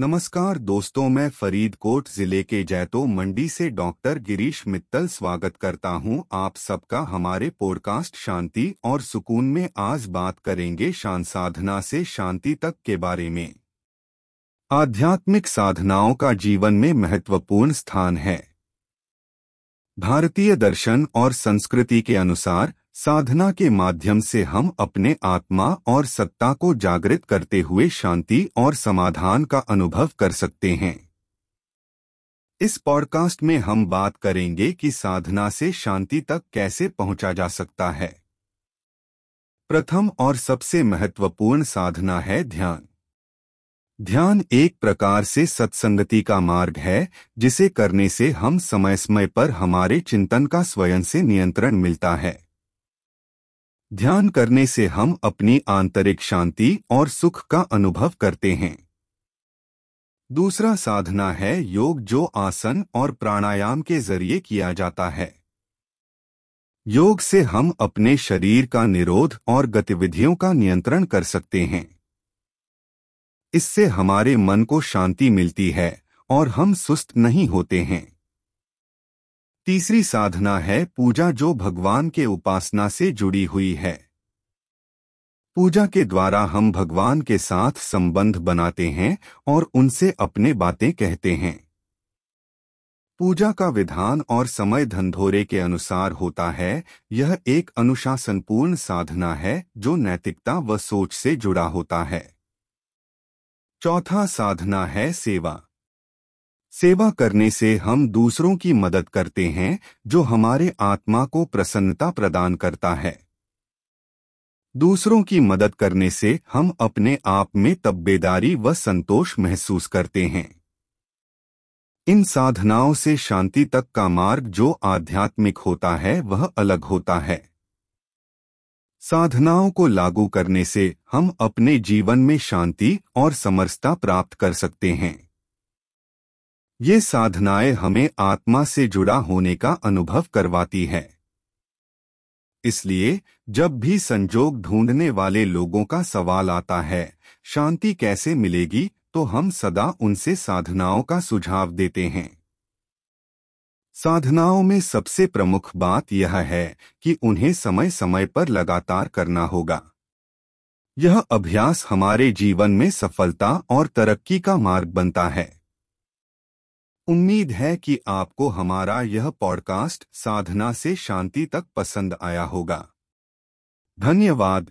नमस्कार दोस्तों, मैं फरीदकोट ज़िले के जैतो मंडी से डॉक्टर गिरीश मित्तल स्वागत करता हूँ। आप सबका हमारे पॉडकास्ट शांति और सुकून में आज बात करेंगे शांत साधना से शांति तक के बारे में। आध्यात्मिक साधनाओं का जीवन में महत्वपूर्ण स्थान है। भारतीय दर्शन और संस्कृति के अनुसार साधना के माध्यम से हम अपने आत्मा और सत्ता को जागृत करते हुए शांति और समाधान का अनुभव कर सकते हैं। इस पॉडकास्ट में हम बात करेंगे कि साधना से शांति तक कैसे पहुँचा जा सकता है। प्रथम और सबसे महत्वपूर्ण साधना है ध्यान। ध्यान एक प्रकार से सत्संगति का मार्ग है, जिसे करने से हम समय समय पर हमारे चिंतन का स्वयं से नियंत्रण मिलता है। ध्यान करने से हम अपनी आंतरिक शांति और सुख का अनुभव करते हैं। दूसरा साधना है योग जो आसन और प्राणायाम के ज़रिए किया जाता है। योग से हम अपने शरीर का निरोध और गतिविधियों का नियंत्रण कर सकते हैं। इससे हमारे मन को शांति मिलती है और हम सुस्त नहीं होते हैं। तीसरी साधना है पूजा जो भगवान के उपासना से जुड़ी हुई है। पूजा के द्वारा हम भगवान के साथ संबंध बनाते हैं और उनसे अपने बातें कहते हैं। पूजा का विधान और समय धंधोरे के अनुसार होता है, यह एक अनुशासनपूर्ण साधना है जो नैतिकता व सोच से जुड़ा होता है। चौथा साधना है सेवा। सेवा करने से हम दूसरों की मदद करते हैं, जो हमारे आत्मा को प्रसन्नता प्रदान करता है। दूसरों की मदद करने से हम अपने आप में तब्बेदारी व संतोष महसूस करते हैं। इन साधनाओं से शांति तक का मार्ग जो आध्यात्मिक होता है, वह अलग होता है। साधनाओं को लागू करने से हम अपने जीवन में शांति और समरसता प्राप्त कर सकते हैं। ये साधनाएँ हमें आत्मा से जुड़ा होने का अनुभव करवाती है। इसलिए, जब भी संजोग ढूँढने वाले लोगों का सवाल आता है, शांति कैसे मिलेगी तो हम सदा उनसे साधनाओं का सुझाव देते हैं। साधनाओं में सबसे प्रमुख बात यह है कि उन्हें समय समय पर लगातार करना होगा। यह अभ्यास हमारे जीवन में सफलता और तरक्की का मार्ग बनता है। उम्मीद है कि आपको हमारा यह पॉडकास्ट साधना से शांति तक पसंद आया होगा। धन्यवाद।